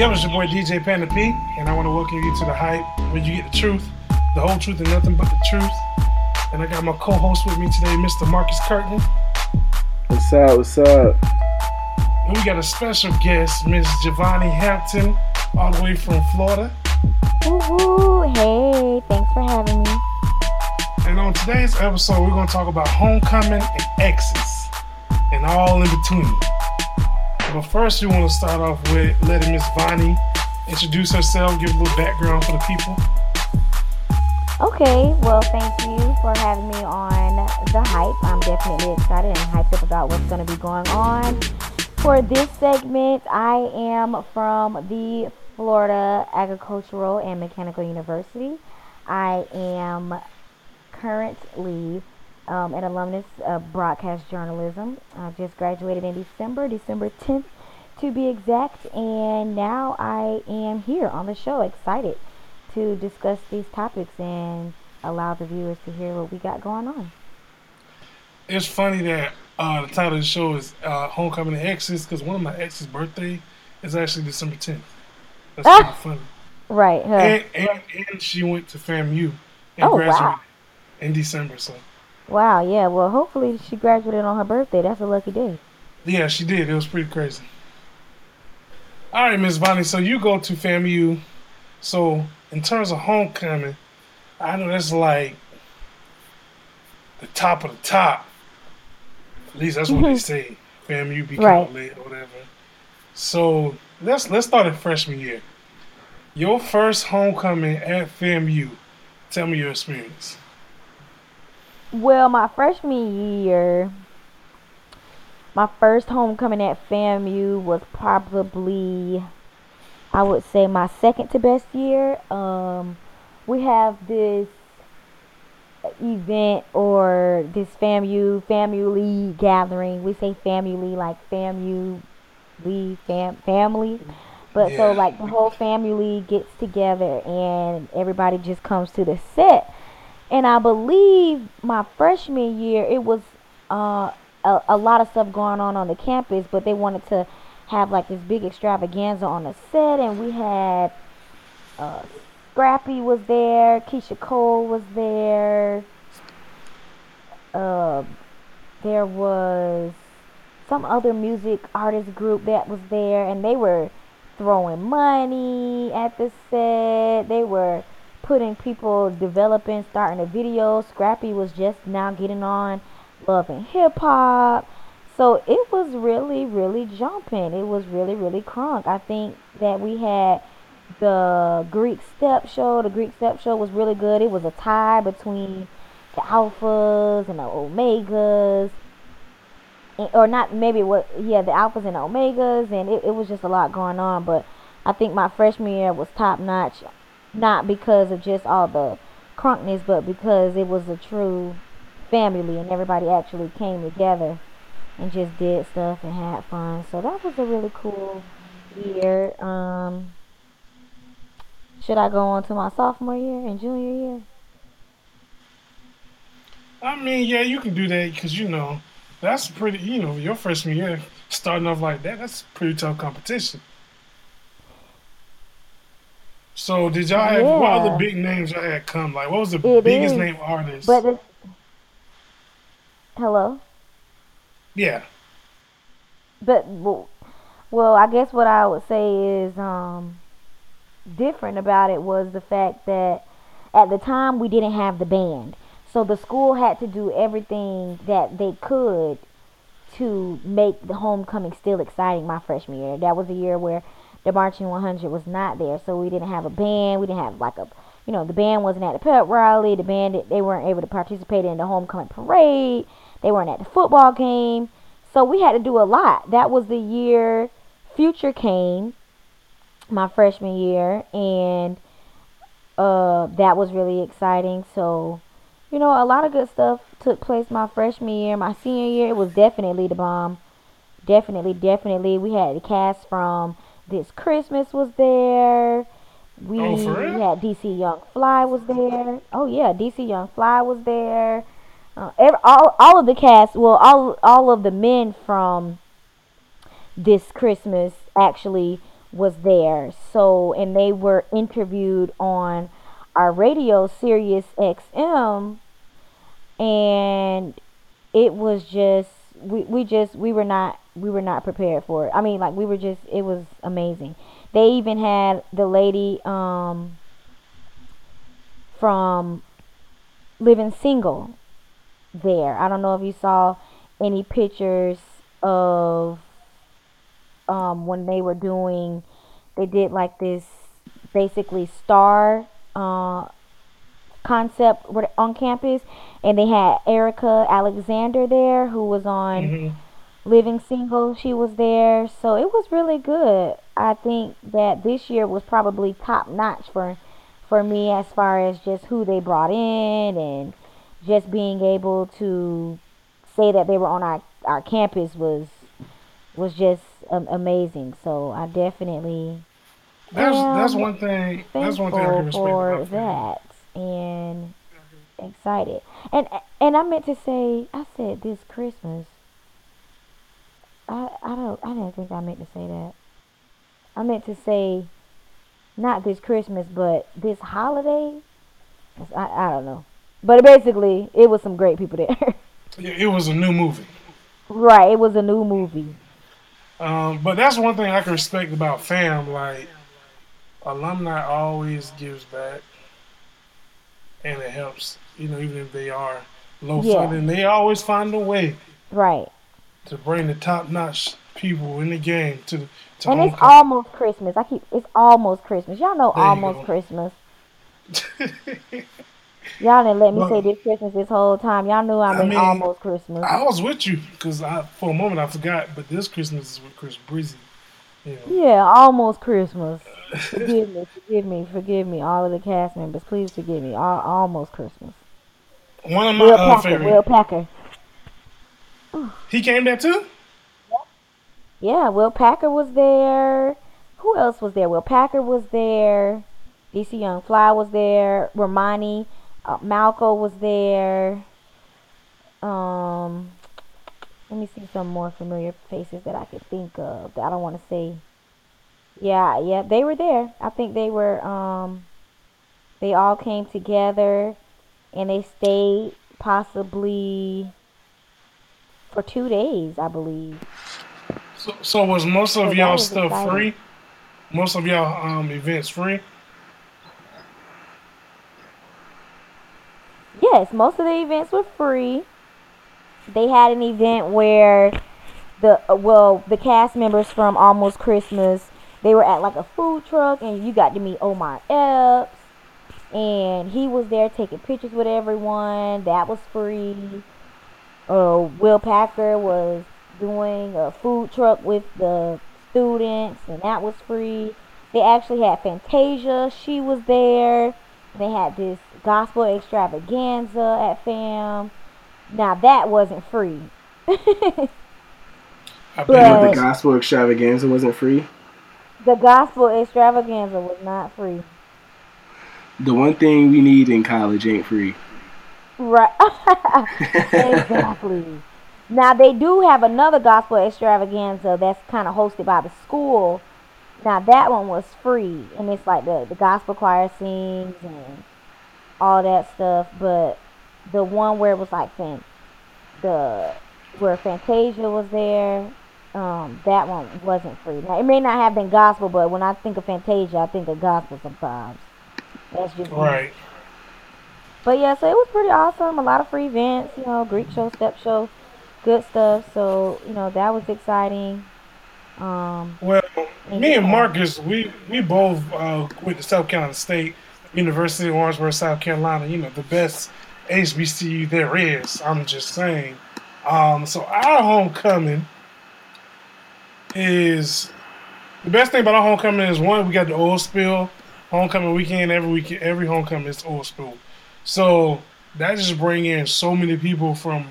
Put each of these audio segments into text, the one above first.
Yo, it's your boy DJ Panda P, and I want to welcome you to the hype where you get the truth, the whole truth, and nothing but the truth. And I got my co-host with me today, Mr. Marcus Curtin. What's up? What's up? And we got a special guest, Miss Javonni Hampton, all the way from Florida. Woohoo! Hey, thanks for having me. And on today's episode, we're going to talk about homecoming and exes, and all in between. But first, we want to start off with letting Miss Vonnie introduce herself, give a little background for the people. Okay, well, thank you for having me on The Hype. I'm definitely excited and hyped up about what's going to be going on. For this segment, I am from the Florida Agricultural and Mechanical University. I am currently um, an alumnus of broadcast journalism. I just graduated in December, December 10th to be exact, and now I am here on the show, excited to discuss these topics and allow the viewers to hear what we got going on. It's funny that uh, the title of the show is uh, Homecoming and Exes because one of my exes' birthday is actually December 10th. That's Ah! of funny. Right. Huh? And, and, and she went to FAMU and Oh, graduated wow. in December. So, wow. Yeah. Well, hopefully she graduated on her birthday. That's a lucky day. yeah, she did. It was pretty crazy. All right, Miss Vonnie. So you go to FAMU. So in terms of homecoming, I know that's like the top of the top. At least that's what they mm-hmm. say. FAMU be Right. late or whatever. So let's let's start at freshman year. Your first homecoming at FAMU. Tell me your experience. Well, my freshman year, my first homecoming at FAMU was probably, I would say, my second to best year. Um, we have this event or this FAMU family gathering. We say family like FAMU, we fam family. But so like the whole family gets together and everybody just comes to the set. And I believe my freshman year it was uh a, a lot of stuff going on on the campus, but they wanted to have like this big extravaganza on the set and we had uh Scrappy was there, Keyshia Cole was there. Uh, there was some other music artist group that was there, and they were throwing money at the set. They were putting people developing, starting a video. Scrappy was just now getting on Love and Hip Hop. So it was really, really jumping. It was really, really crunk. I think that we had the Greek Step Show. The Greek Step Show was really good. It was a tie between the Alphas and the Omegas. And- Or not, maybe what, yeah, the Alphas and the Omegas. And it, it was just a lot going on. But I think my freshman year was top notch. Not because of just all the crunkness, but because it was a true family and everybody actually came together and just did stuff and had fun. So that was a really cool year. Um, should I go on to my sophomore year and junior year? I mean, yeah, you can do that because you know that's pretty. You know, your freshman year starting off like that, that's pretty tough competition. So, did y'all have yeah. what other big names y'all had come? Like, what was the It biggest is, name artist? But it's, hello. yeah, But well, well, I guess what I would say is um different about it was the fact that at the time we didn't have the band. So the school had to do everything that they could to make the homecoming still exciting my freshman year. That was a year where the marching 100 was not there. So we didn't have a band. We didn't have like a you know, the band wasn't at the pep rally. The band they weren't able to participate in the homecoming parade. They weren't at the football game. So we had to do a lot. That was the year Future came, my freshman year, and uh, that was really exciting. So, you know, a lot of good stuff took place my freshman year. My senior year, it was definitely the bomb. Definitely, definitely. We had the cast from This Christmas was there. We, Oh, had DC Young Fly was there. Oh yeah, DC Young Fly was there. Uh, every, all all of the cast, well, all all of the men from this Christmas actually was there. So, and they were interviewed on our radio, Sirius XM, and it was just we, we just we were not we were not prepared for it. I mean, like we were just it was amazing. They even had the lady um from Living Single there. I don't know if you saw any pictures of um when they were doing they did like this basically star uh concept on campus and they had Erika Alexander there who was on mm-hmm. Living Single. She was there. So it was really good. I think that this year was probably top notch for for me as far as just who they brought in and just being able to say that they were on our our campus was was just um, amazing. So I definitely that's that's one thing. That's one thing I can respect for that and excited. And and I meant to say, I said this Christmas. I I don't I didn't think I meant to say that. I meant to say, not this Christmas, but this holiday. I I don't know, but basically, it was some great people there. yeah, it was a new movie. Right, it was a new movie. Um, but that's one thing I can respect about fam. Like, alumni always gives back and it helps. You know, even if they are low yeah. funding, they always find a way. Right. To bring the top notch people in the game to. to and it's almost Christmas. I keep it's almost Christmas. Y'all know there almost Christmas. Y'all didn't let me well, say this Christmas this whole time. Y'all knew I, I mean almost Christmas. I was with you because I for a moment I forgot, but this Christmas is with Chris Breezy. Know. Yeah, almost Christmas forgive me, forgive me, forgive me, all of the cast members. Please forgive me. All, almost Christmas. One of my Will uh, Packer, favorite. Will Packer. He came there too. Yeah, Will Packer was there. Who else was there? Will Packer was there. DC Young Fly was there. Romany uh, Malco was there. Um, let me see some more familiar faces that I could think of that I don't want to say yeah, yeah, they were there. I think they were um they all came together and they stayed possibly for 2 days, I believe. So, so was most of so y'all stuff exciting. free? Most of y'all um events free? Yes, most of the events were free. They had an event where the well, the cast members from Almost Christmas they were at like a food truck and you got to meet Omar Epps and he was there taking pictures with everyone. That was free. Uh, Will Packer was doing a food truck with the students and that was free. They actually had Fantasia. She was there. They had this gospel extravaganza at FAM. Now that wasn't free. I but, the gospel extravaganza wasn't free. The gospel extravaganza was not free. The one thing we need in college ain't free. Right. exactly. now they do have another gospel extravaganza that's kind of hosted by the school. Now that one was free, and it's like the the gospel choir sings and all that stuff. But the one where it was like fan, the where Fantasia was there um, that one wasn't free. Now, it may not have been gospel, but when I think of Fantasia, I think of gospel sometimes. That's just right. Me. But yeah, so it was pretty awesome. A lot of free events, you know, Greek show, step show, good stuff. So you know that was exciting. Um, well, me and Marcus, we we both uh, went to South Carolina State University of Orangeburg, South Carolina. You know, the best HBCU there is. I'm just saying. Um, so our homecoming is the best thing about our homecoming is one, we got the oil spill homecoming weekend every week. Every homecoming is oil spill, so that just bring in so many people from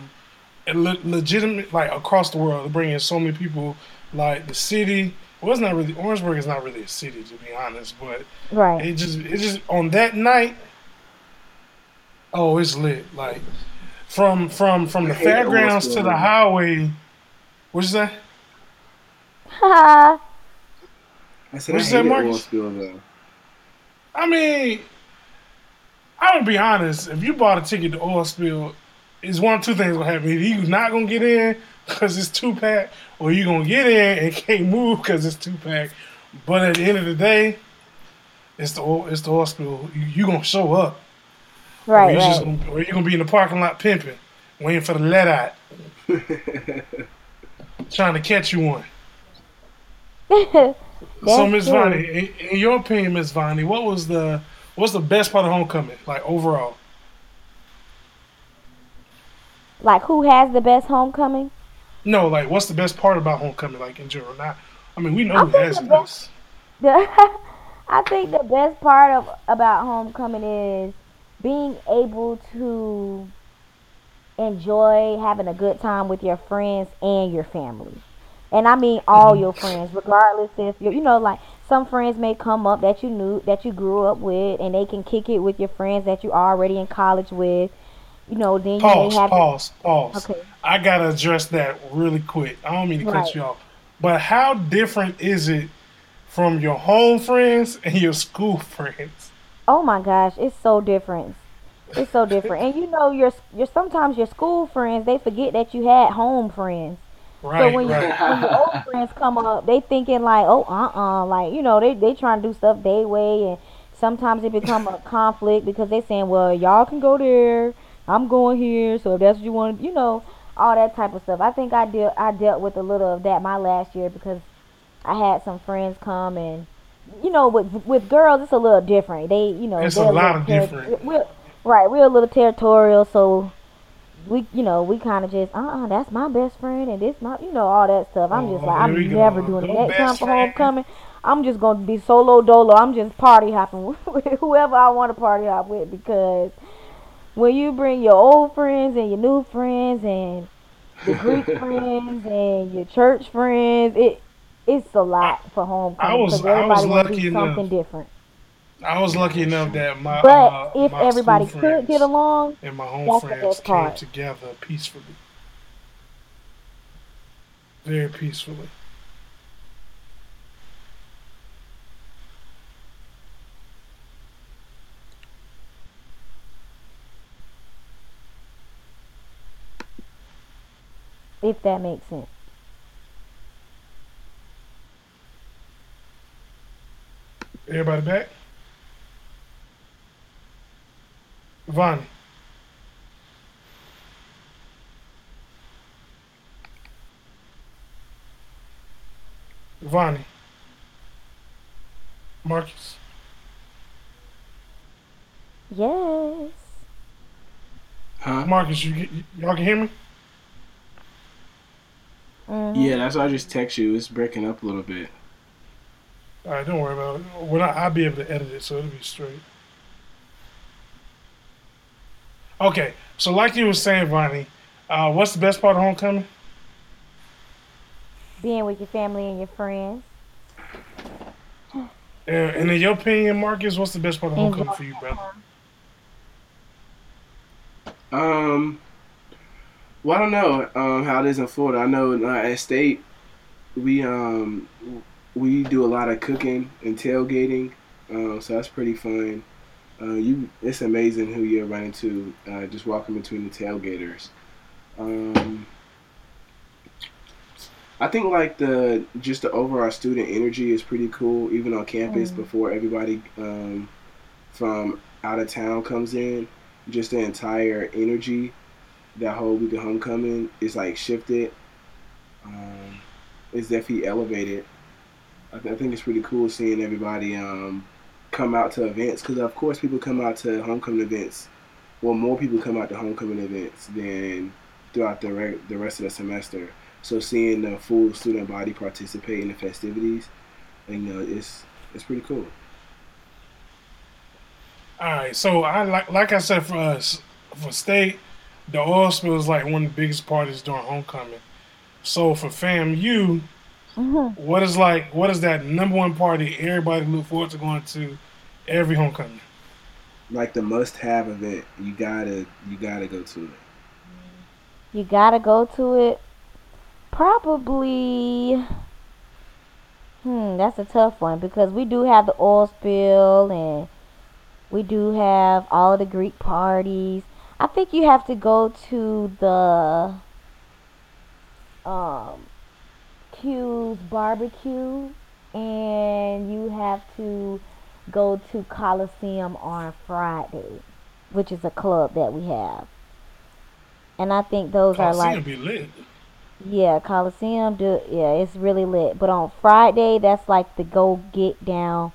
legitimate like across the world. To bring in so many people like the city. Well, it's not really Orangeburg is not really a city to be honest, but right. It just it just on that night. Oh, it's lit! Like from from from the fairgrounds to the highway. What's that? I said What I you say, hated Marcus? oil spill. I mean, I'm gonna be honest. If you bought a ticket to oil spill, it's one of two things gonna happen. Either you not gonna get in because it's two pack, or you gonna get in and can't move because it's two pack. But at the end of the day, it's the oil, it's the oil spill. You, you gonna show up, or Right, you just right. gonna, or you gonna be in the parking lot pimping, waiting for the let out, trying to catch you one. so, Miss. Vonnie, in, in your opinion, Miss Vonnie, what was the what's the best part of homecoming, like overall? Like, who has the best homecoming? No, like what's the best part about homecoming, like in general? Not, I mean, we know I who has the best. I think the best part of about homecoming is being able to enjoy having a good time with your friends and your family. And I mean all mm-hmm. your friends, regardless if you you know like some friends may come up that you knew that you grew up with and they can kick it with your friends that you already in college with. You know, then you Pause, may have pause, pause. Okay. I gotta address that really quick. I don't mean to cut you off, but how different is it from your home friends and your school friends? Oh my gosh, it's so different. It's so different. And you know your your sometimes your school friends, they forget that you had home friends. Right, so when, right. you, when your old friends come up, they thinking like, oh, uh, uh like you know, they they trying to do stuff their way, and sometimes it become a conflict because they saying, well, y'all can go there, I'm going here, so if that's what you want, you know, all that type of stuff. I think I deal I dealt with a little of that my last year because I had some friends come and. You know, with with girls, it's a little different. They, you know, It's a lot of ter- different. We're, right, we're a little territorial, so we you know we kind of just uh uh that's my best friend and this my you know all that stuff i'm just Oh, like i'm go. never doing No it next time for homecoming i'm just gonna be solo dolo i'm just party hopping with whoever i want to party hop with because when you bring your old friends and your new friends and your greek friends and your church friends it it's a lot for homecoming because I was everybody want to lucky do enough. something different I was lucky enough that my but uh, if my everybody could get along and my home that's the friends best came part. together peacefully, very peacefully. if that makes sense Everybody back? Vonnie. Vonnie. Marcus. yes Huh? Marcus, you, get- y'all can hear me? Mhm. Yeah, that's why I just text you. It's breaking up a little bit. All right, don't worry about it. When I, I'll be able to edit it, so it'll be straight. Okay, so like you were saying, Vonnie, uh, what's the best part of homecoming? being with your family and your friends. Uh, and in your opinion, Marcus, what's the best part of homecoming for you, brother? Um, well, I don't know um, how it is in Florida. I know uh, at State, we um we do a lot of cooking and tailgating, um, so that's pretty fun. Uh, you, it's amazing who you run into uh, just walking between the tailgaters. Um, I think like the just the overall student energy is pretty cool, even on campus Mm. before everybody um, from out of town comes in. Just the entire energy that whole week of homecoming is like shifted. Um, it's definitely elevated. I, th- I think it's pretty cool seeing everybody um, come out to events because of course people come out to homecoming events. Well, more people come out to homecoming events than throughout the re- the rest of the semester. So seeing the full student body participate in the festivities, you know, it's it's pretty cool. All right, so I like like I said for us for state, the oil spill is like one of the biggest parties during homecoming. So for FAMU, Mhm. what is like what is that number one party everybody look forward to going to every homecoming? Like the must-have event, you gotta you gotta go to it. You gotta go to it. Probably. Hmm, that's a tough one because we do have the oil spill and we do have all the Greek parties. I think you have to go to the um Q's barbecue and you have to go to Coliseum on Friday, which is a club that we have. And I think those Coliseum are like be lit. yeah, Coliseum do yeah, it's really lit. But on Friday that's like the go get down,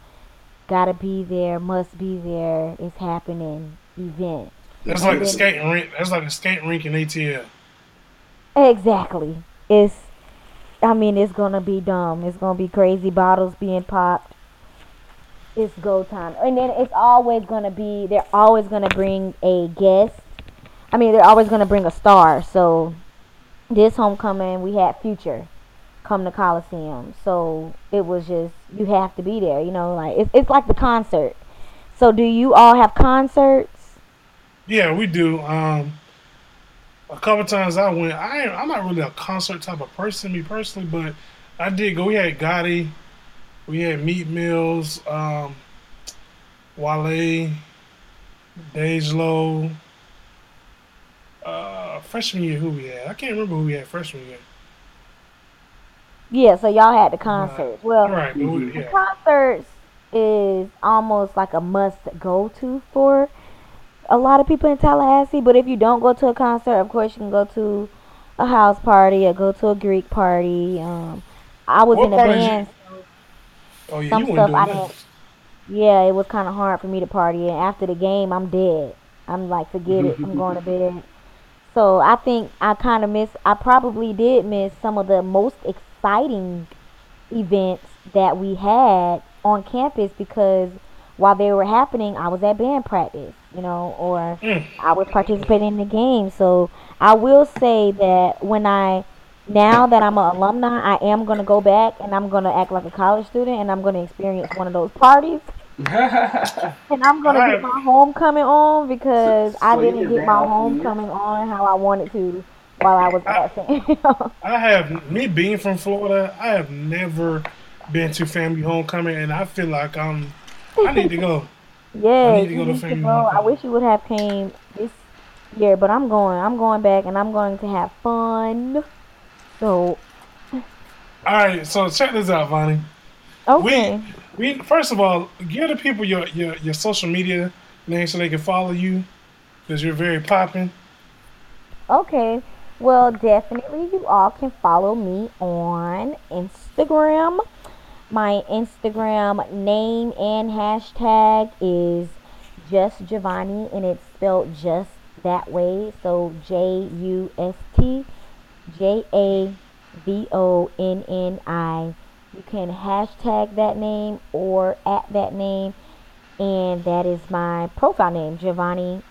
gotta be there, must be there, it's happening event. That's like a then- skating rink. That's like a skating rink in ATL. Exactly. It's I mean it's gonna be dumb. It's gonna be crazy bottles being popped. It's go time. And then it's always gonna be they're always gonna bring a guest. I mean they're always gonna bring a star. So this homecoming we had Future come to Coliseum. So it was just you have to be there, you know, like it's it's like the concert. So do you all have concerts? Yeah, we do. Um, a couple times I went. I I'm not really a concert type of person, me personally, but I did go. We had Gotti, we had Meek Mills, um, Wale, Dej Loaf. Uh, freshman year, who we had? I can't remember who we had freshman year. Yeah, so y'all had the concerts. Well, Right, we, yeah. concerts is almost like a must go to for a lot of people in Tallahassee. But if you don't go to a concert, of course you can go to a house party or go to a Greek party. Um, I was What in a parties you- band. Oh yeah, Some you stuff I didn't- Yeah, it was kind of hard for me to party. And after the game, I'm dead. I'm like, forget it. I'm going to bed. So I think I kind of miss. I probably did miss some of the most exciting events that we had on campus because while they were happening, I was at band practice, you know, or Mm. I was participating in the game. So I will say that when I now that I'm an alumni, I am gonna go back and I'm gonna act like a college student and I'm gonna experience one of those parties. And I'm gonna Alright. get my homecoming on because So- I so you didn't get my homecoming on how I wanted to while I was at San I have me being from Florida. I have never been to family homecoming, and I feel like I'm. I need to go. Yeah, I need to go to need to go. I wish you would have came this year, but I'm going. I'm going back, and I'm going to have fun. So All right, so check this out, Vonnie. okay, We first of all give the people your your, your social media name so they can follow you because you're very popping. okay. Well, definitely, you all can follow me on Instagram. My Instagram name and hashtag is just Javonni, and it's spelled just that way. So J U S T J A V O N N I. You can hashtag that name or at that name, and that is my profile name, Javonni.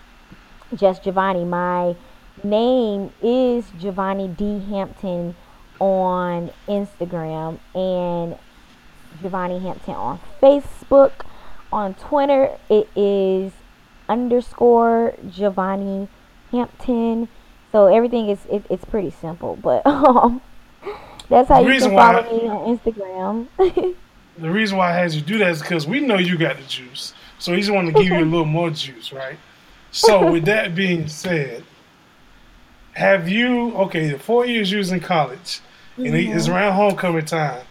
Just Javonni. My name is Javonni D Hampton on Instagram and Javonni Hampton on Facebook. On Twitter, it is underscore Javonni Hampton. So everything is it, it's pretty simple, but um, that's how The you can follow me on Instagram. The reason why I had you do that is because we know you got the juice, so he just wanted to give you a little more juice, right? So with that being said, have you okay? The four years you was in college, and it's around homecoming time,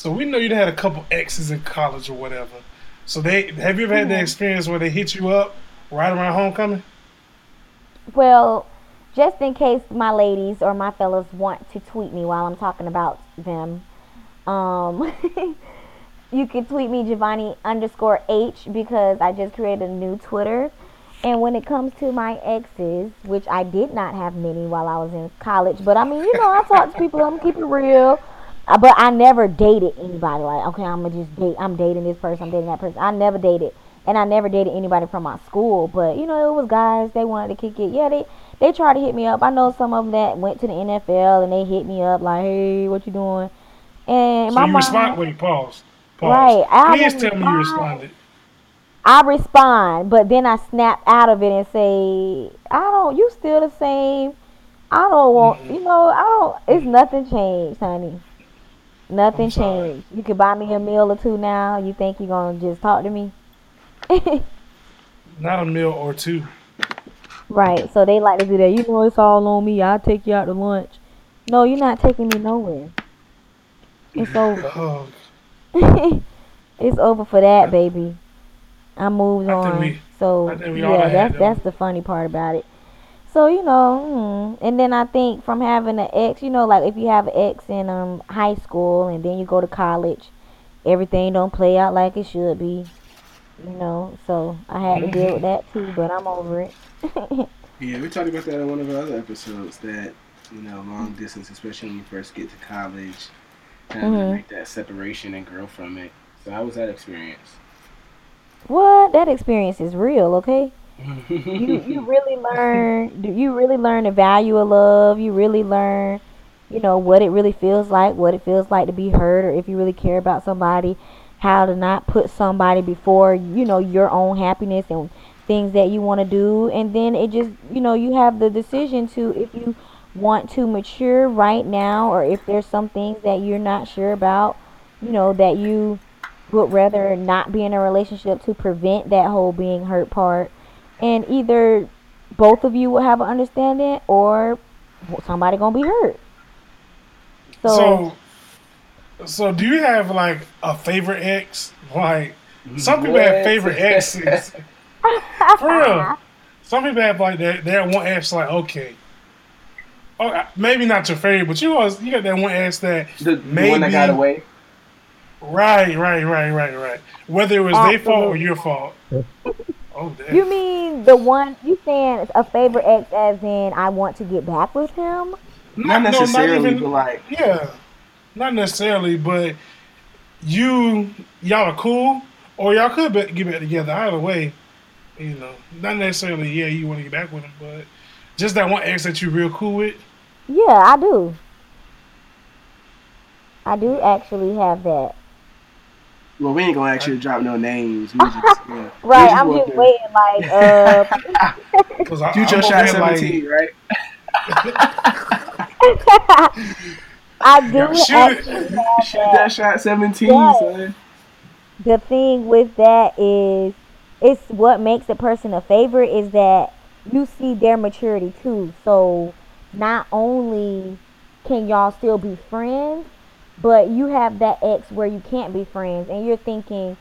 so we know you had a couple exes in college or whatever. So they have you ever had that experience where they hit you up right around homecoming? Well, just in case my ladies or my fellas want to tweet me while I'm talking about them, um, you can tweet me Javonni underscore H because I just created a new Twitter. And when it comes to my exes, which I did not have many while I was in college, but I mean, you know, I talk to people, I'm keep it real. Uh, But I never dated anybody like, okay, I'm gonna just date, I'm dating this person, I'm dating that person. I never dated, and I never dated anybody from my school. But you know, it was guys they wanted to kick it. Yeah, they they tried to hit me up. I know some of them that went to the NFL and they hit me up like, hey, what you doing? And So my you mom, respond? Wait, pause. Pause. Right, I Please tell me you responded. I respond, but then I snap out of it and say, I don't. You still the same. I don't want. You know, I don't. It's nothing changed, honey. Nothing changed. You can buy me a meal or two now. You think you're gonna just talk to me? Not a meal or two. Right. So they like to do that. You know, it's all on me. I'll take you out to lunch. No, you're not taking me nowhere. It's oh, over. Oh, it's over for that, baby. I moved I on. we- so I we yeah, that's that's the funny part about it. So you know, hmm. and then I think from having an ex, you know, like if you have an ex in um high school and then you go to college, everything don't play out like it should be. You know, so I had to deal with that too, but I'm over it. Yeah, we talked about that in one of our other episodes. That you know, long distance, especially when you first get to college, kind of Mhm. make that separation and grow from it. So how was that experience? what? That experience is real, okay? You you really learn do you really learn the value of love? You really learn you know what it really feels like what it feels like to be hurt or if you really care about somebody how to not put somebody before you know your own happiness and things that you want to do. And then it just you know you have the decision to if you want to mature right now or if there's some things that you're not sure about you know that you would rather not be in a relationship to prevent that whole being hurt part and either both of you will have an understanding or somebody gonna be hurt so, so, so do you have like a favorite ex? Like some people have favorite exes. For real. Some people have like that. That one ex, like okay, oh, uh, maybe not your favorite, but you always you got that one ex that The, the maybe one that got away. Right, right, right, right, right. Whether it was their fault or your fault. Oh damn. you mean the one you saying it's a favorite ex as in i want to get back with him Not no, necessarily, even- but like Yeah, not necessarily, but you y'all are cool, or y'all could be, get back together. Either way, you know, not necessarily. Yeah, you want to get back with him, but just that one ex that you real cool with. yeah i do i do actually have that Well, we ain't gonna actually drop no names. We just, yeah. right We i'm just the waiting like uh Cause I, Future I'm shot over here like- seventeen, right? i do Yeah, shoot actually have Shoot that. that shot seventeen, Yes. son. the thing with that is it's what makes a person a favorite is that you see their maturity too so not only can y'all still be friends but you have that ex where you can't be friends and you're thinking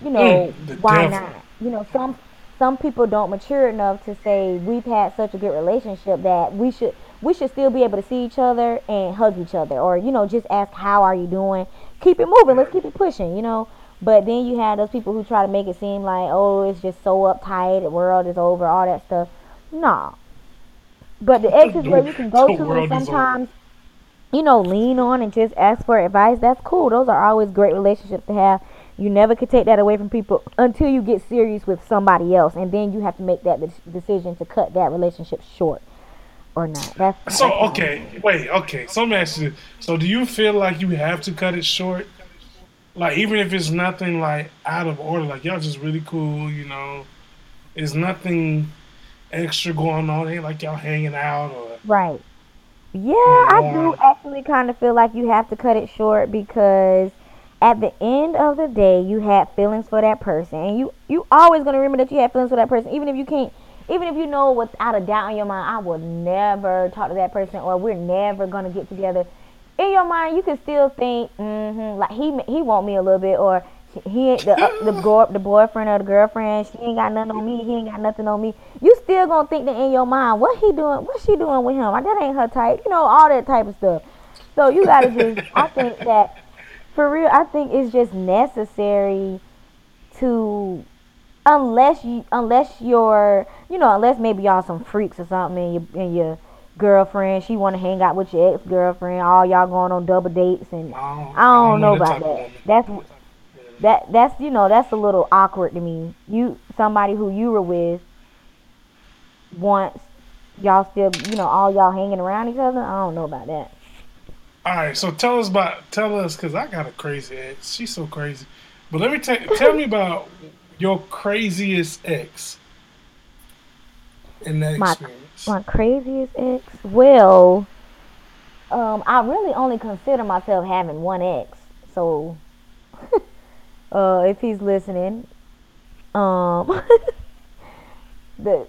you know Mm, why devil. not you know some some people don't mature enough to say we've had such a good relationship that we should we should still be able to see each other and hug each other or you know just ask how are you doing? Keep it moving. Let's keep it pushing you know? But then you have those people who try to make it seem like oh it's just so uptight the world is over all that stuff. Nah. But the ex is where you can go to world and over. sometimes you know lean on and just ask for advice that's cool those are always great relationships to have you never could take that away from people until you get serious with somebody else and then you have to make that decision to cut that relationship short or not that's So that's okay, wait, okay. So let me ask you. So do you feel like you have to cut it short? Like even if it's nothing like out of order, like y'all just really cool, you know. There's nothing extra going on. Ain't like y'all hanging out or Right. Yeah, I do actually kind of feel like you have to cut it short because at the end of the day, you had feelings for that person, and you you always gonna remember that you had feelings for that person, even if you can't, even if you know without a doubt in your mind, I will never talk to that person, or we're never gonna get together. In your mind, you can still think, mm-hmm, like he he want me a little bit, or he ain't the uh, the go, the boyfriend or the girlfriend. She ain't got nothing on me. He ain't got nothing on me. You still gonna think that in your mind, what he doing? What she doing with him? Like, that ain't her type. You know all that type of stuff. So you gotta just. I think that for real, I think it's just necessary to unless you unless you're you know unless maybe y'all some freaks or something and your and your girlfriend she want to hang out with your ex girlfriend all y'all going on double dates and I don't, I don't know that about type of that. woman. That's that that's you know that's a little awkward to me. You somebody who you were with once y'all still you know all y'all hanging around each other. I don't know about that. All right, so tell us about tell us because I got a crazy ex. She's so crazy. But let me tell tell me about your craziest ex in that My- experience. My craziest ex. Well, um, I really only consider myself having one ex. So, uh, if he's listening, um, the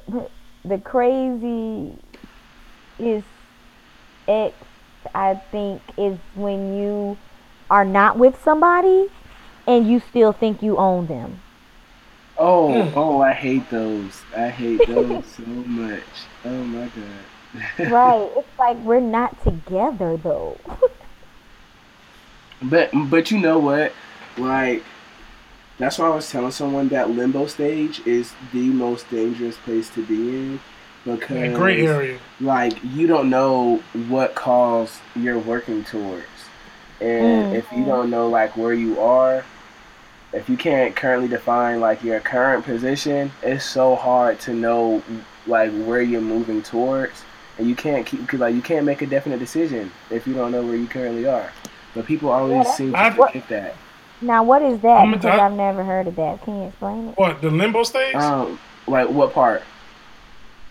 the crazy is ex. I think is when you are not with somebody and you still think you own them. Oh, Mm. oh, I hate those. I hate those so much. Oh my god. Right. It's like we're not together though. But but you know what? Like that's why I was telling someone that limbo stage is the most dangerous place to be in because Yeah, great area. like you don't know what cause you're working towards. And mm. if you don't know like where you are, if you can't currently define like your current position, it's so hard to know like where you're moving towards. And you can't keep because like you can't make a definite decision if you don't know where you currently are. But people always that's- seem to I- forget that. Now, what is that? I'm a- Because I- I've never heard of that. Can you explain it? What the limbo stage? Um, like what part?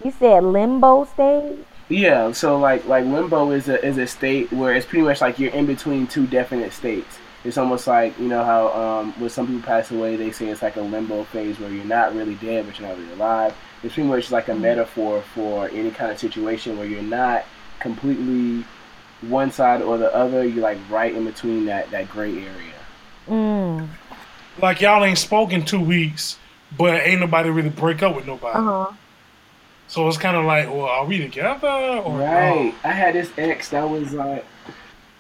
You said limbo stage. Yeah, so like like limbo is a is a state where it's pretty much like you're in between two definite states. It's almost like you know how um, when some people pass away, they say it's like a limbo phase where you're not really dead but you're not really alive. It's pretty much like a Mhm. metaphor for any kind of situation where you're not completely one side or the other. You're like right in between that that gray area. Mm. like y'all ain't spoken two weeks, but ain't nobody really break up with nobody. Uh huh. So it's kind of like, well, are we together or Right. I had this ex that was like,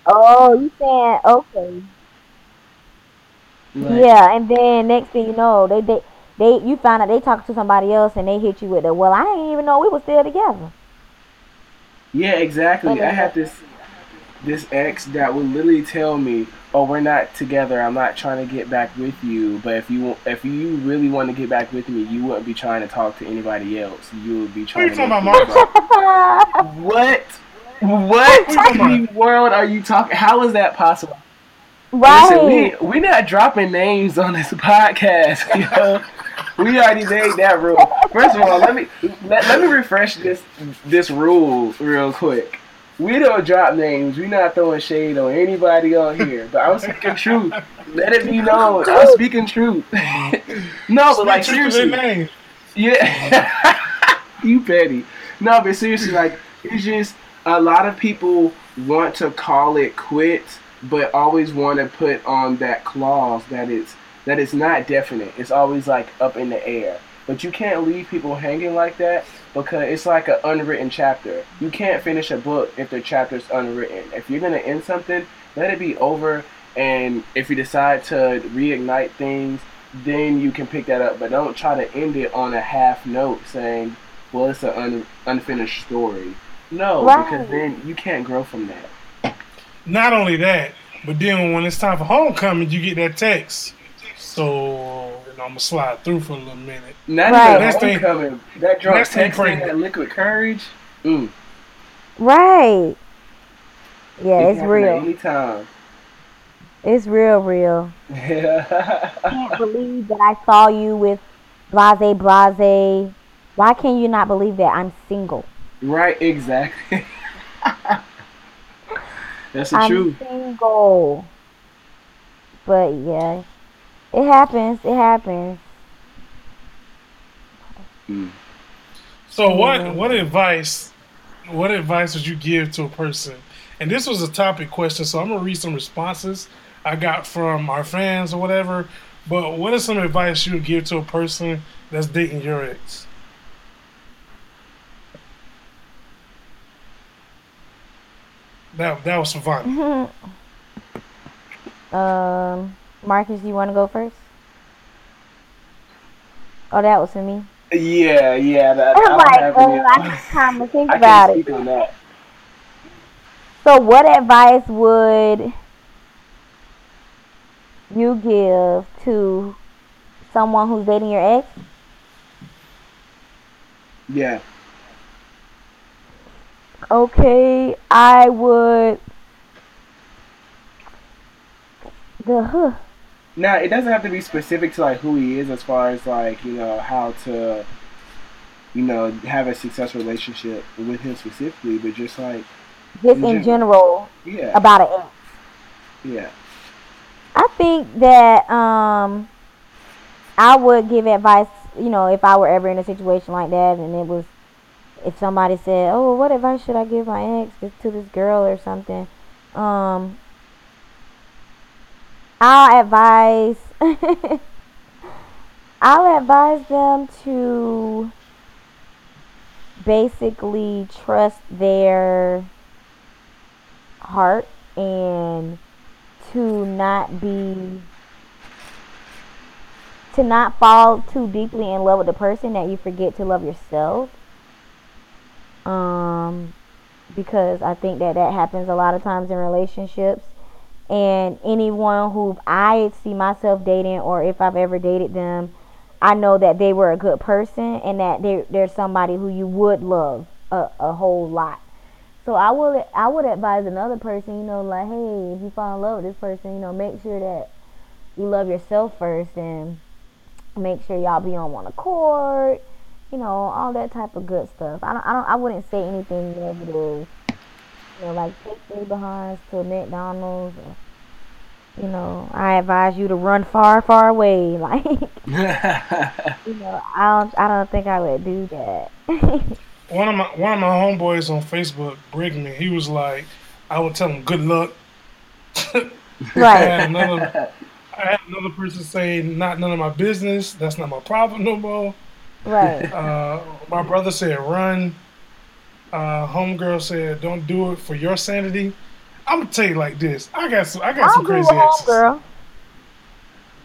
Oh, you said okay? like Yeah, and then next thing you know, they they they you find out they talking to somebody else and they hit you with the well, I didn't even know we were still together. Yeah, exactly. I had this this ex that would literally tell me, "Oh, we're not together. I'm not trying to get back with you. But if you if you really want to get back with me, you wouldn't be trying to talk to anybody else. You would be trying you to." talking make about, things What? What What in the world are you talking? How is that possible? right. Listen, we we not dropping names on this podcast. You know? we already made that rule. First of all, let me let, let me refresh this this rule real quick. We don't drop names. We're not throwing shade on anybody on here. But I'm speaking truth. Let it be known. I'm speaking truth. no, but like Speak truth to seriously, yeah, you petty. No, but seriously, like it's just a lot of people want to call it quits, but always want to put on that clause that it's that it's not definite. It's always like up in the air. But you can't leave people hanging like that because it's like an unwritten chapter. You can't finish a book if the chapter's unwritten. If you're gonna end something, let it be over. And if you decide to reignite things, then you can pick that up. But don't try to end it on a half note saying, "Well, it's an un- unfinished story." No, Right. because then you can't grow from that. Not only that, but then when it's time for homecoming, you get that text. So you know, I'm gonna slide through for a little minute. Not Right. even Next thing- homecoming. That drunk next thing texting, that liquid courage. Mm. Right. Yeah, it it's real. At any time. It's real, real. Yeah. I can't believe that I saw you with blase blase. Why can you not believe that I'm single? right, exactly. That's the I'm truth. single. But yeah, it happens. It happens. Mm. So Yeah. what what advice what advice would you give to a person? And this was a topic question, so I'm gonna read some responses I got from our fans or whatever. But what is some advice you would give to a person that's dating your ex? That that was for Vonnie. um, Marcus, you want to go first? Oh, that was for me. Yeah, yeah. That, I'm like, uh, any. I need time to think I about can't it. speak on that. So, what advice would you give to someone who's dating your ex? Yeah. Okay, I would. The huh. Now it doesn't have to be specific to like who he is, as far as like you know how to, you know, have a successful relationship with him specifically. But just like just In in general. general Yeah. about an ex. Yeah. I think that um, I would give advice. You know, if I were ever in a situation like that, and it was, if somebody said, "Oh, what advice should I give my ex to- to this girl or something?" Um, I'll advise. I'll advise them to basically trust their heart and to not be to not fall too deeply in love with the person that you forget to love yourself um because i think that that happens a lot of times in relationships and anyone who i see myself dating or if i've ever dated them i know that they were a good person and that they're, they're somebody who you would love a, a whole lot so I would I would advise another person, you know, like, hey, if you fall in love with this person, you know, make sure that you love yourself first and make sure y'all be on one accord, you know, all that type of good stuff. I don't I don't I wouldn't say anything negative. You know, like take their behinds to McDonald's or you know, I advise you to run far, far away. Like, you know, I don't, I don't think I would do that. One of my one of my homeboys on Facebook, Brigman, he was like, I would tell him good luck. I right. had another I had another person say, not none of my business. That's not my problem no more. Right. Uh, my brother said run. Uh, homegirl said don't do it for your sanity. I'm gonna tell you like this. I got some. I got I'll some crazy it, exes. girl.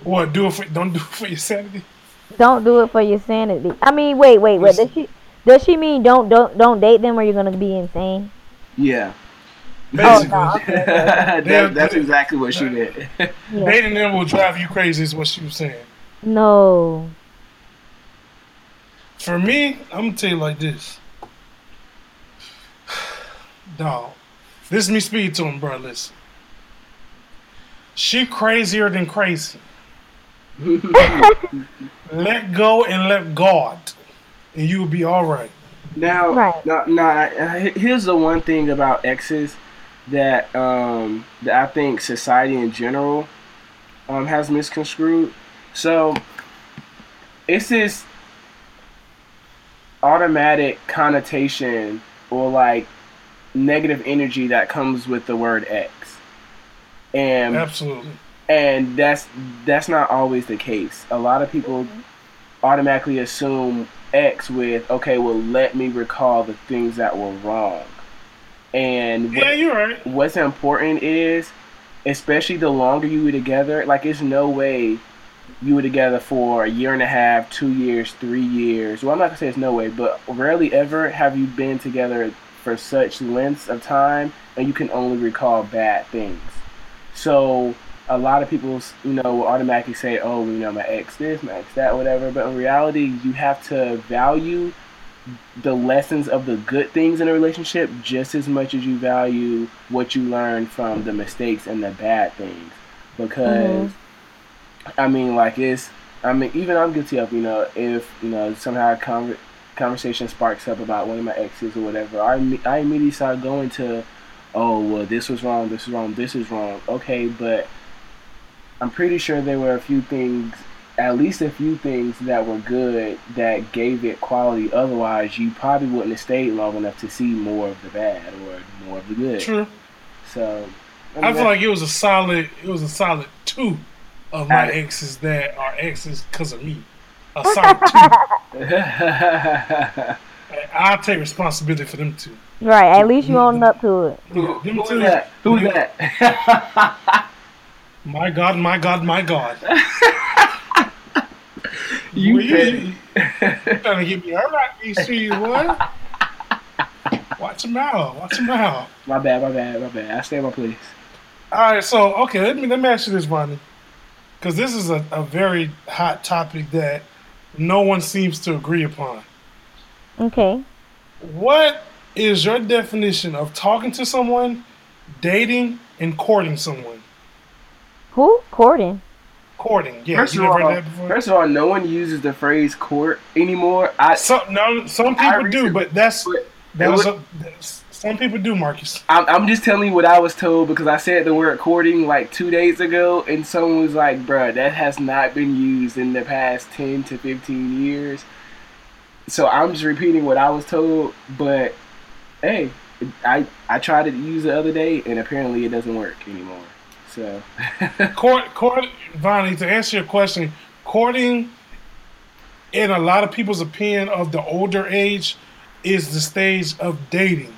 What? Do it for? Don't do it for your sanity. Don't do it for your sanity. I mean, wait, wait, wait. Does she does she mean don't don't don't date them or you're gonna be insane? yeah. Oh no. Okay, okay. that, that's exactly what she meant. Yeah. dating them will drive you crazy. Is what she was saying. No. For me, I'm gonna tell you like this. Dog, this is me speaking to him, bro. Listen, she crazier than crazy. let go and let God, and you will be all right. Now, Right. now, now, uh, here's the one thing about exes that um, that I think society in general um, has misconstrued. So it's this automatic connotation or like negative energy that comes with the word X. and Absolutely. and that's that's not always the case. A lot of people mm-hmm. automatically assume X with okay, well, let me recall the things that were wrong. And what, Yeah, you're right. what's important is, especially the longer you were together, like it's no way you were together for a year and a half, two years, three years. Well, I'm not gonna say it's no way, but rarely ever have you been together for such lengths of time and you can only recall bad things. So a lot of people, you know, will automatically say, "Oh, you know, my ex this, my ex that, whatever." But in reality, you have to value the lessons of the good things in a relationship just as much as you value what you learn from the mistakes and the bad things. Because, mm-hmm. I mean, like it's, I mean, even I'm guilty of, you know, if you know somehow a conver- conversation sparks up about one of my exes or whatever, I I immediately start going to, oh well, this was wrong, this is wrong, this is wrong. Okay, but I'm pretty sure there were a few things, at least a few things that were good that gave it quality. Otherwise, you probably wouldn't have stayed long enough to see more of the bad or more of the good. True. So, I feel like it was a solid. It was a solid two of my I- exes that are exes because of me. A solid two. I'll take responsibility for them two. Right. At least you own up to it. Who, Them who's two- that? Who's that? My God, my God, my God. you Well, you, petty. trying to get me hurt out these streets, boy. Watch him out. Watch him out. my bad, my bad, my bad. I stay in my place. All right, so okay, let me let me ask you this, Ronnie, because this is a, a very hot topic that no one seems to agree upon. Okay. What is your definition of talking to someone, dating, and courting someone? Who? Courting. Courting, yeah. first you of all, that first of all, no one uses the phrase court anymore. I some no, some I people do, but that's but that it was would- a, that's- Some people do, Marcus. I'm, I'm just telling you what I was told because I said the word courting like two days ago, and someone was like, "Bruh, that has not been used in the past ten to fifteen years." So I'm just repeating what I was told, but hey, I I tried to use the other day, and apparently it doesn't work anymore. So, court, court, Vonnie, to answer your question, courting, in a lot of people's opinion of the older age, is the stage of dating.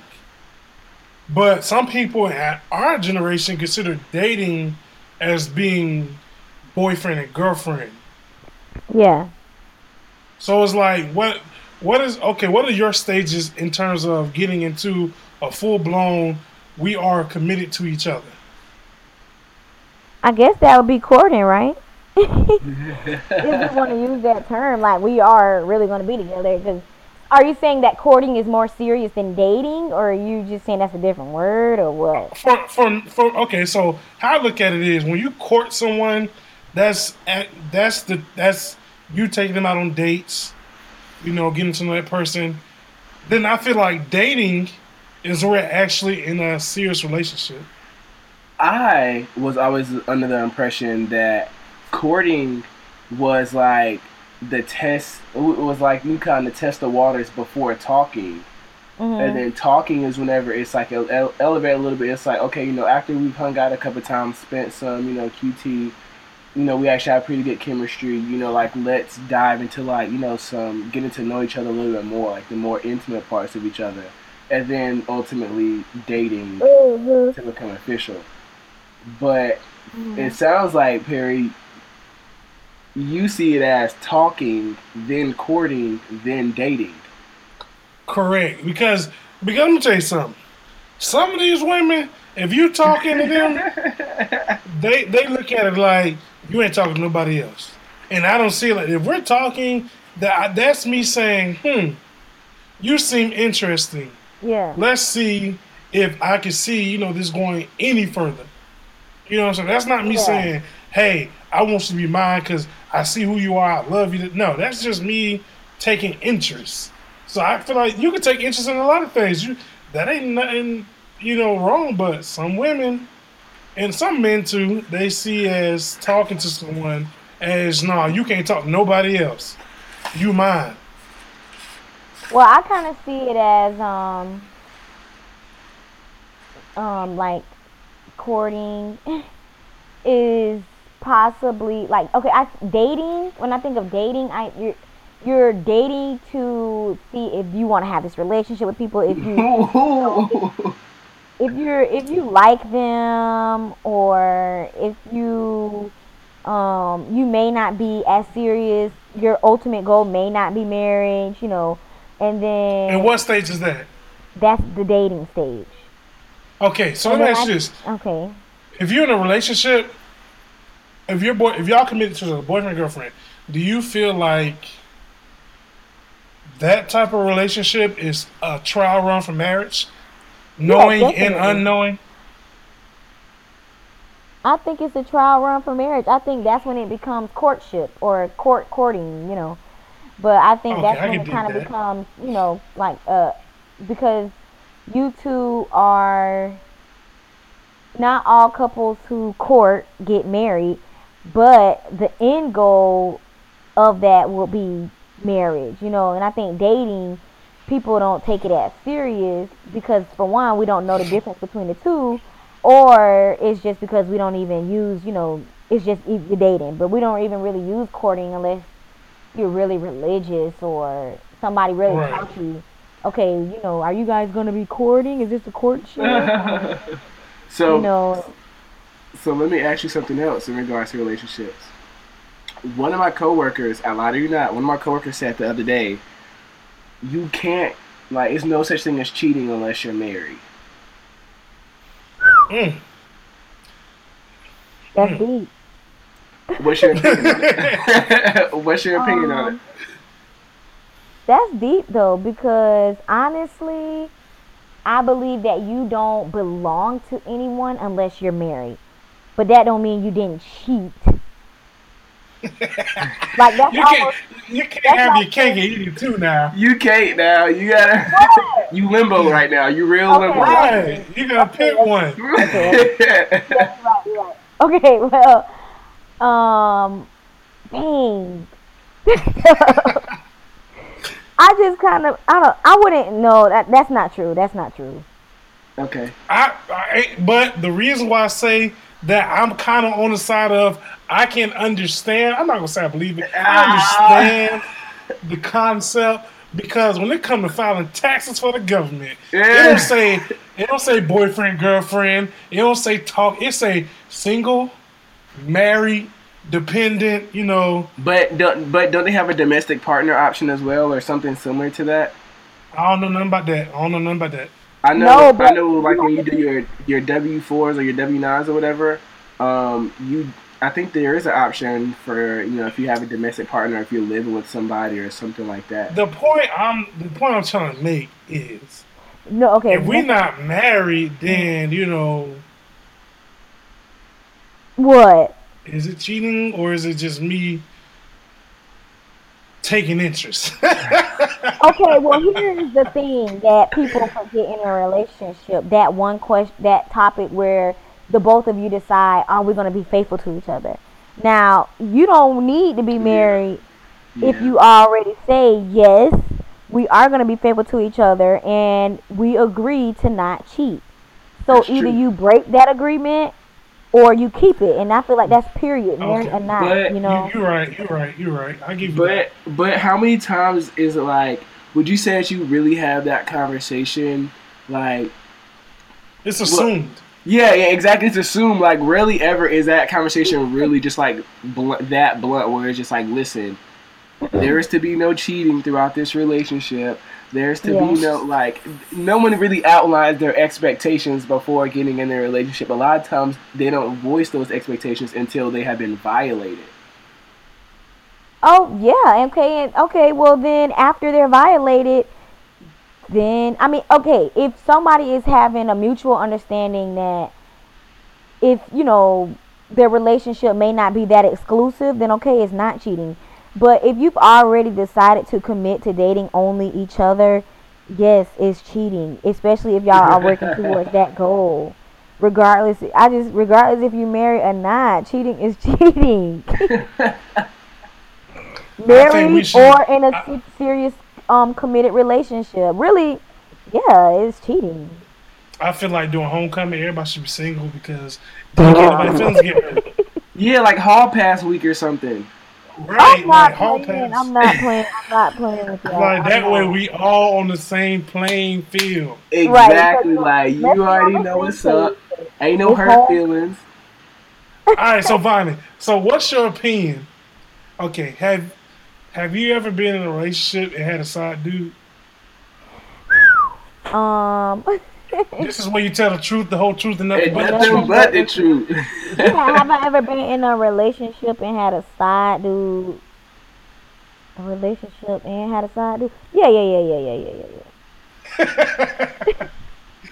But some people at our generation consider dating as being boyfriend and girlfriend. Yeah. So it's like what what is okay, what are your stages in terms of getting into a full blown we are committed to each other? I guess that would be courting, right? if you want to use that term, like we are really going to be together, because are you saying that courting is more serious than dating, or are you just saying that's a different word, or what? For, for, for okay, so how I look at it is when you court someone, that's that's the that's you taking them out on dates, you know, getting to know that person. Then I feel like dating is where actually in a serious relationship. I was always under the impression that courting was like the test it was like you kind of test the waters before talking mm-hmm. and then talking is whenever it's like ele- elevate a little bit it's like okay you know after we've hung out a couple times spent some you know qt you know we actually have pretty good chemistry you know like let's dive into like you know some getting to know each other a little bit more like the more intimate parts of each other and then ultimately dating mm-hmm. to become official but mm-hmm. it sounds like perry you see it as talking, then courting, then dating. Correct. Because because let me tell you something. Some of these women, if you talking to them, they they look at it like you ain't talking to nobody else. And I don't see it like if we're talking, that that's me saying, hmm, you seem interesting. Yeah. Let's see if I can see, you know, this going any further. You know what I'm saying? That's not me yeah. saying, hey, I want you to be mine because I see who you are. I love you. No, that's just me taking interest. So I feel like you can take interest in a lot of things. You that ain't nothing, you know, wrong. But some women and some men too, they see as talking to someone as no, nah, you can't talk to nobody else. You mine. Well, I kind of see it as um um like courting is possibly like okay I dating when I think of dating I you're you're dating to see if you want to have this relationship with people if you, if you're if you like them or if you um you may not be as serious your ultimate goal may not be marriage you know and then and what stage is that? That's the dating stage. Okay so let me ask you this. Okay. If you're in a relationship if your boy, if y'all committed to a boyfriend and girlfriend, do you feel like that type of relationship is a trial run for marriage, knowing yeah, and unknowing? I think it's a trial run for marriage. I think that's when it becomes courtship or court courting, you know. But I think okay, that's when it kind of becomes, you know, like uh, because you two are not all couples who court get married but the end goal of that will be marriage, you know. And I think dating, people don't take it as serious because, for one, we don't know the difference between the two, or it's just because we don't even use, you know, it's just you're dating, but we don't even really use courting unless you're really religious or somebody really right. taught you. Okay, you know, are you guys gonna be courting? Is this a courtship? so, you know, so let me ask you something else in regards to relationships. One of my coworkers, I lie to you not, one of my coworkers said the other day, you can't like it's no such thing as cheating unless you're married. Mm. That's deep. What's your opinion on it? What's your opinion um, on it? That's deep though, because honestly, I believe that you don't belong to anyone unless you're married but that don't mean you didn't cheat. like that's you almost, you can't That's have not your cake and eat it too now. You can't now. You gotta. What? you limbo right now. You real Okay. limbo. Right. You gotta pick one. Yeah, right, right. Okay, well, um, dang. I just kind of, I don't, I wouldn't know that. That's not true. That's not true. okay. I, I but the reason why I say that I'm kind of on the side of I can understand. I'm not gonna say I believe it. Ah. I understand the concept because when it comes to filing taxes for the government, it don't say it don't say boyfriend girlfriend. It don't say talk. It say single, married, dependent. You know, But don't but don't they have a domestic partner option as well, or something similar to that? I don't know nothing about that. I don't know nothing about that. I know. No, I know. Like when you do your your W fours or your W nines or whatever, um, you. I think there is an option for you know if you have a domestic partner, if you're living with somebody or something like that. The point I'm the point I'm trying to make is No, okay. if we're not married, then you know, what? is it cheating or is it just me taking interest? Okay, well, here's the thing that people forget in a relationship. That one question, that topic where the both of you decide, are we going to be faithful to each other? Now, you don't need to be married if Yeah. you already say, yes, we are going to be faithful to each other and we agree to not cheat. So That's either true. you break that agreement or you keep it. And I feel like that's period, married Okay, or not, but you know. you, you're right. You're right. You're right. I give you that. But but how many times is it like? Would you say that you really have that conversation? Like, It's assumed. yeah, yeah, exactly. It's assumed. Like, rarely ever is that conversation really just like blunt, that blunt, where it's just like, listen, there is to be no cheating throughout this relationship. There's to Yeah. be no like, no one really outlines their expectations before getting in their relationship. A lot of times they don't voice those expectations until they have been violated. Oh yeah, okay, and okay. Well, then after they're violated, then I mean, okay, if somebody is having a mutual understanding that if you know their relationship may not be that exclusive, then okay, it's not cheating. But if you've already decided to commit to dating only each other, yes, it's cheating. Especially if y'all are working towards that goal. Regardless, I just regardless if you marry or not, cheating is cheating. married should- or in a I- serious um committed relationship. Really, yeah, it's cheating. I feel like doing homecoming, everybody should be single because you get my feelings get hurt. Yeah, like hall pass week or something. Right, I'm like not hall playing. pass. I'm not playing. I'm not playing with y'all. Like that way, we all on the same playing field. Exactly. because like you already know what's up. page. Ain't no hurt feelings. All right, so Vonnie, so what's your opinion? Okay, have have you ever been in a relationship and had a side dude? Um, This is where you tell the truth, the whole truth, and nothing but the nothing truth. but the truth. yeah, have I ever been in a relationship and had a side dude? A relationship and had a side dude? Yeah, yeah, yeah, yeah, yeah, yeah, yeah, yeah.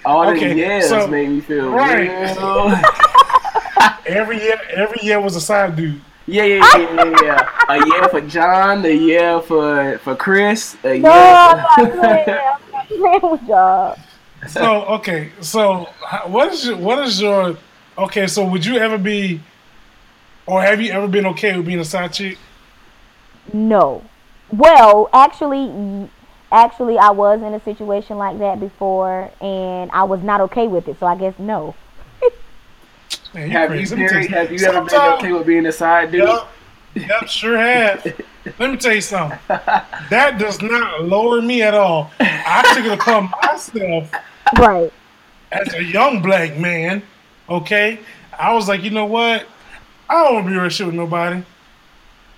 All the Okay, yes so- made me feel Right. real. Every year, every year was a side dude. Yeah, yeah, yeah, yeah, yeah. A year for John, a year for for Chris, a year. No, I'm not playing. I'm not playing with y'all. So okay, so what is your what is your okay? So would you ever be, or have you ever been okay with being a side chick? No. Well, actually, actually, I was in a situation like that before, and I was not okay with it. So I guess no. Man, Have you, crazy. Let me tell Perry, you have you ever been okay with being a side dude? Yep, yep, sure have. Let me tell you something. That does not lower me at all. I took it upon myself Right. as a young black man. Okay, I was like, you know what? I don't want to be in a relationship with nobody.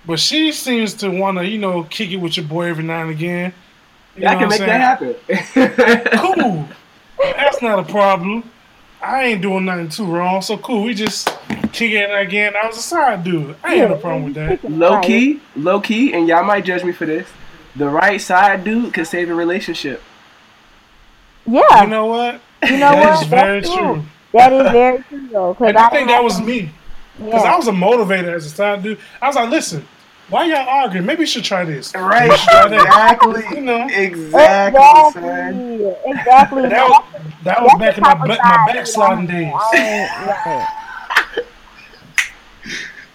But she seems to want to, you know, kick it with your boy every now and again. You I know can what make I'm that happen. cool. That's not a problem. I ain't doing nothing too wrong, so cool. We just kick it again. I was a side dude. I ain't had no problem with that. Low key, low key, and y'all might judge me for this. The right side dude could save a relationship. Yeah. You know what? You know That what? is very That's true. That is very true, though. 'cause And I I think that was me. Because Yeah. I was a motivator as a side dude. I was like, listen, Why y'all arguing? Maybe you should try this. Right, try that. exactly, You know. exactly, son. Exactly. Exactly. That was, that was back in my type of ba- side, my backsliding days. I ain't- right.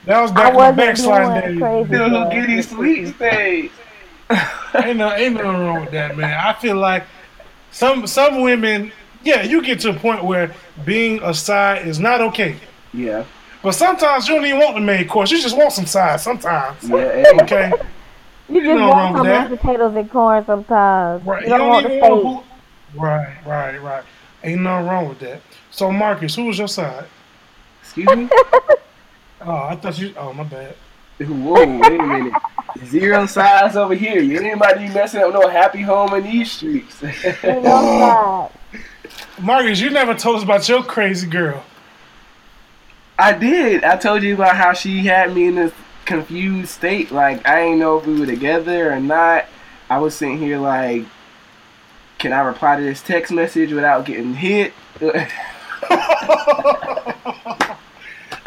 That was I back in my wasn't backsliding days. crazy Dude, stuff. get these sweet stage. ain't, no, ain't nothing wrong with that, man. I feel like some some women, yeah, you get to a point where being a side is not okay. Yeah, But sometimes you don't even want the main course. You just want some sides sometimes. yeah, hey. Okay? You just no want some with mashed potatoes and corn sometimes. Right. You don't, want the even steak. want who- Right, right, right. Ain't nothing wrong with that. So, Marcus, who was your side? Excuse me. Oh, I thought you. Oh, my bad. Whoa, wait a minute. Zero size over here. You ain't about to be messing up no happy home in these streets. You know, Marcus, you never told us about your crazy girl. I did. I told you about how she had me in this confused state. Like I didn't know if we were together or not. I was sitting here like, can I reply to this text message without getting hit?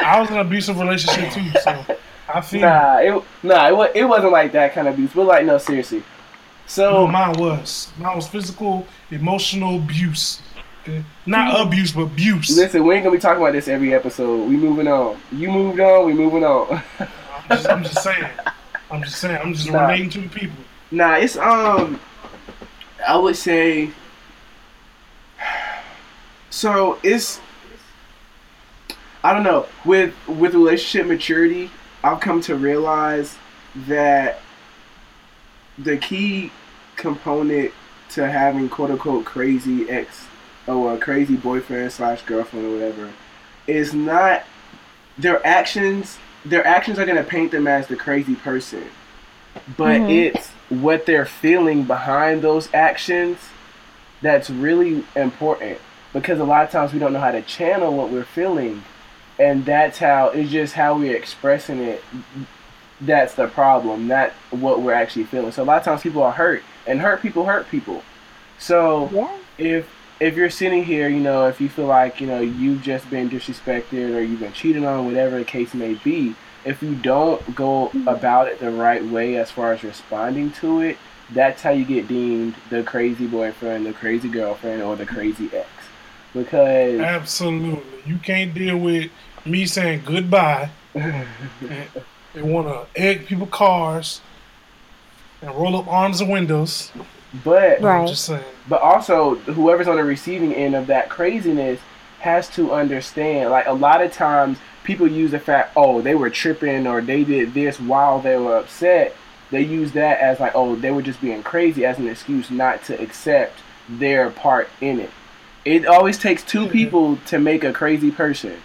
I was in an abusive relationship too, so I feel. nah, it nah, it, it wasn't like that kind of abuse. But like, no, seriously. So No, mine was. Mine was physical, emotional abuse. Not abuse, but abuse. listen, we ain't gonna be talking about this every episode. We moving on. You moved on. We moving on. I'm just, I'm just saying. I'm just saying. I'm just Nah. relating to the people. Nah, it's um, I would say. So it's, I don't know. With with relationship maturity, I've come to realize that the key component to having quote unquote crazy ex or a crazy boyfriend slash girlfriend or whatever is not their actions. Their actions are gonna paint them as the crazy person but Mhm. it's what they're feeling behind those actions that's really important because a lot of times we don't know how to channel what we're feeling and that's how it's just how we're expressing it that's the problem not what we're actually feeling so a lot of times people are hurt and hurt people hurt people so yeah. if if you're sitting here, you know, if you feel like you know you've just been disrespected or you've been cheated on, whatever the case may be, if you don't go mm-hmm. about it the right way as far as responding to it, that's how you get deemed the crazy boyfriend, the crazy girlfriend, or the crazy ex. Because Absolutely. You can't deal with me saying goodbye and, and want to egg people cars and roll up arms and windows. But Right. Just saying. but also whoever's on the receiving end of that craziness has to understand like a lot of times people use the fact oh they were tripping or they did this while they were upset they use that as like oh they were just being crazy as an excuse not to accept their part in it it always takes two Mhm. people to make a crazy person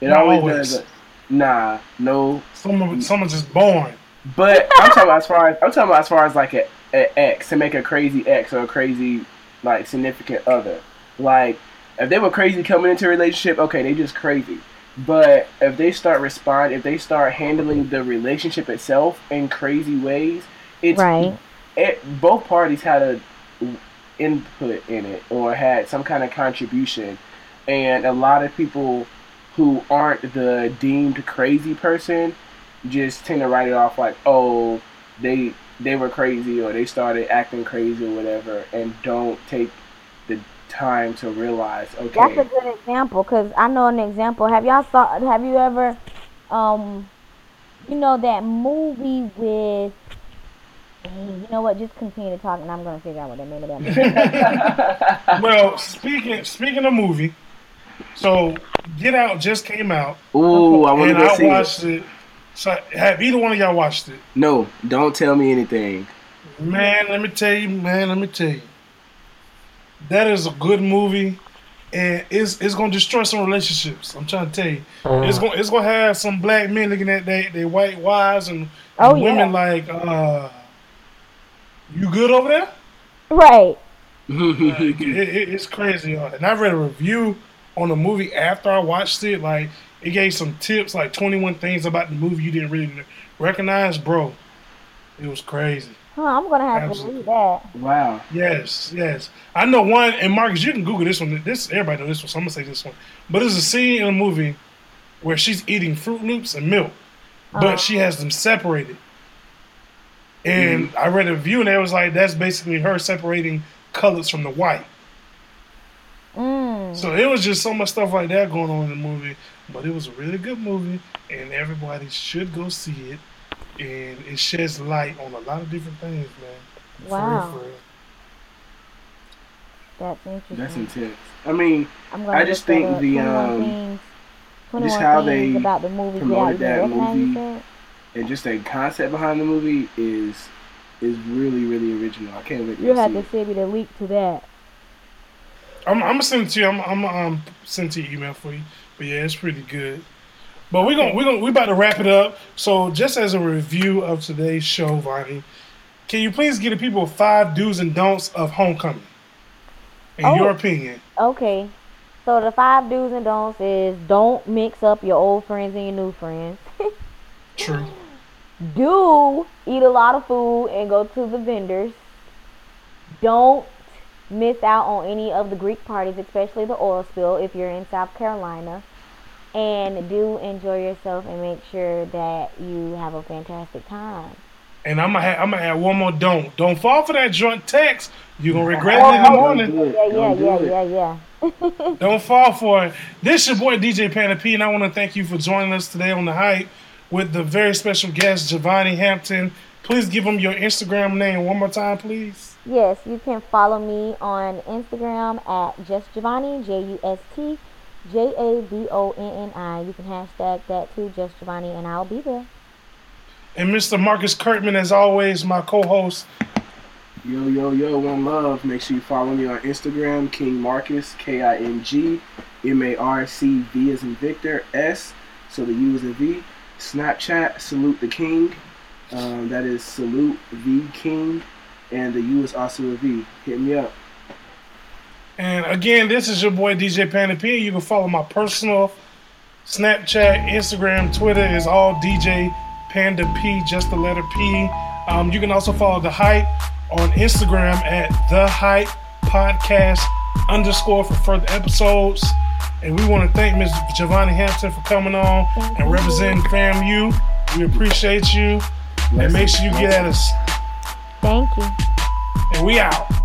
it Not always, always. does nah no Someone, someone's just born. but I'm talking about as far as I'm talking about as far as like a, a ex to make a crazy ex or a crazy like significant other. Like if they were crazy coming into a relationship, okay, they just crazy. But if they start respond, if they start handling the relationship itself in crazy ways, it's Right. it, both parties had a input in it or had some kind of contribution, and a lot of people who aren't the deemed crazy person just tend to write it off like, oh, they they were crazy or they started acting crazy or whatever, and don't take the time to realize, Okay, That's a good example because I know an example. Have y'all saw? Have you ever, um, you know that movie with? You know what? Just continue to talk, and I'm gonna figure out what the name of that movie. Well, speaking speaking of movie, so Get Out just came out, ooh, I want to and go I see it. watched it. So have either one of y'all watched it? No, don't tell me anything. Man, let me tell you, man, let me tell you. That is a good movie, and it's it's gonna destroy some relationships. I'm trying to tell you, it's gonna it's gonna have some black men looking at they they white wives and, Oh, and women yeah. like, uh, you good over there? right. Like, it, it, it's crazy. uh, And I read a review on the movie after I watched it. Like it gave some tips, like 21 things about the movie you didn't really recognize, bro. It was crazy. Huh, I'm gonna have Absolutely. to read that. wow. Yes, yes. I know one, and Marcus, you can Google this one. This everybody knows this one, so I'm gonna say this one. But there's a scene in a movie where she's eating Froot Loops and milk, but Uh-huh. she has them separated. And I read a review and it was like that's basically her separating colors from the white. Mm. So it was just so much stuff like that going on in the movie. But it was a really good movie and everybody should go see it. And it sheds light on a lot of different things, man. For real, Wow. for real. That's interesting. That's intense. I mean, I'm I just think up. the, 21 um, things, 21 how they about the movie promoted without that movie and just the concept behind the movie is is really really original. I can't wait You'll go have see to it. send me the link to that. I'm, I'm gonna send it to you. I'm, I'm um, send to your email for you. But yeah, it's pretty good. But we're gonna we're gonna we about to wrap it up. So just as a review of today's show, Vonnie, can you please give the people five do's and don'ts of homecoming? In Oh. your opinion. Okay. So the five do's and don'ts is don't mix up your old friends and your new friends. True. Do eat a lot of food and go to the vendors. Don't miss out on any of the Greek parties, especially the oil spill if you're in South Carolina. And do enjoy yourself and make sure that you have a fantastic time. And I'm gonna ha- I'm gonna add one more don't. Don't fall for that drunk text. You're gonna regret it in the morning. Don't. Yeah, yeah, yeah, yeah, yeah. Don't fall for it. This is your boy DJ Panda P, and I want to thank you for joining us today on the hype with the very special guest Javonni Hampton. Please give them your Instagram name one more time, please. Yes, you can follow me on Instagram at Just Javonni, J U S T J A V O N N I. You can hashtag that too, Just Javonni, and I'll be there. And Mr. Marcus Kurtman, as always, my co-host. Yo yo yo, one love. Make sure you follow me on Instagram, King Marcus, K I N G M A R C V as in Victor S. So the U is in V. Snapchat, salute the King. Um, that is salute the King, and the U is also a V. Hit me up. And again, this is your boy DJ Panda P. You can follow my personal Snapchat, Instagram, Twitter is all DJ Panda P, just the letter P. Um, you can also follow the hype on Instagram at the hype podcast underscore for further episodes. And we want to thank Ms. Javonni Hampton for coming on and representing FAMU. We appreciate you. And make sure you get at us. Thank you. And we out.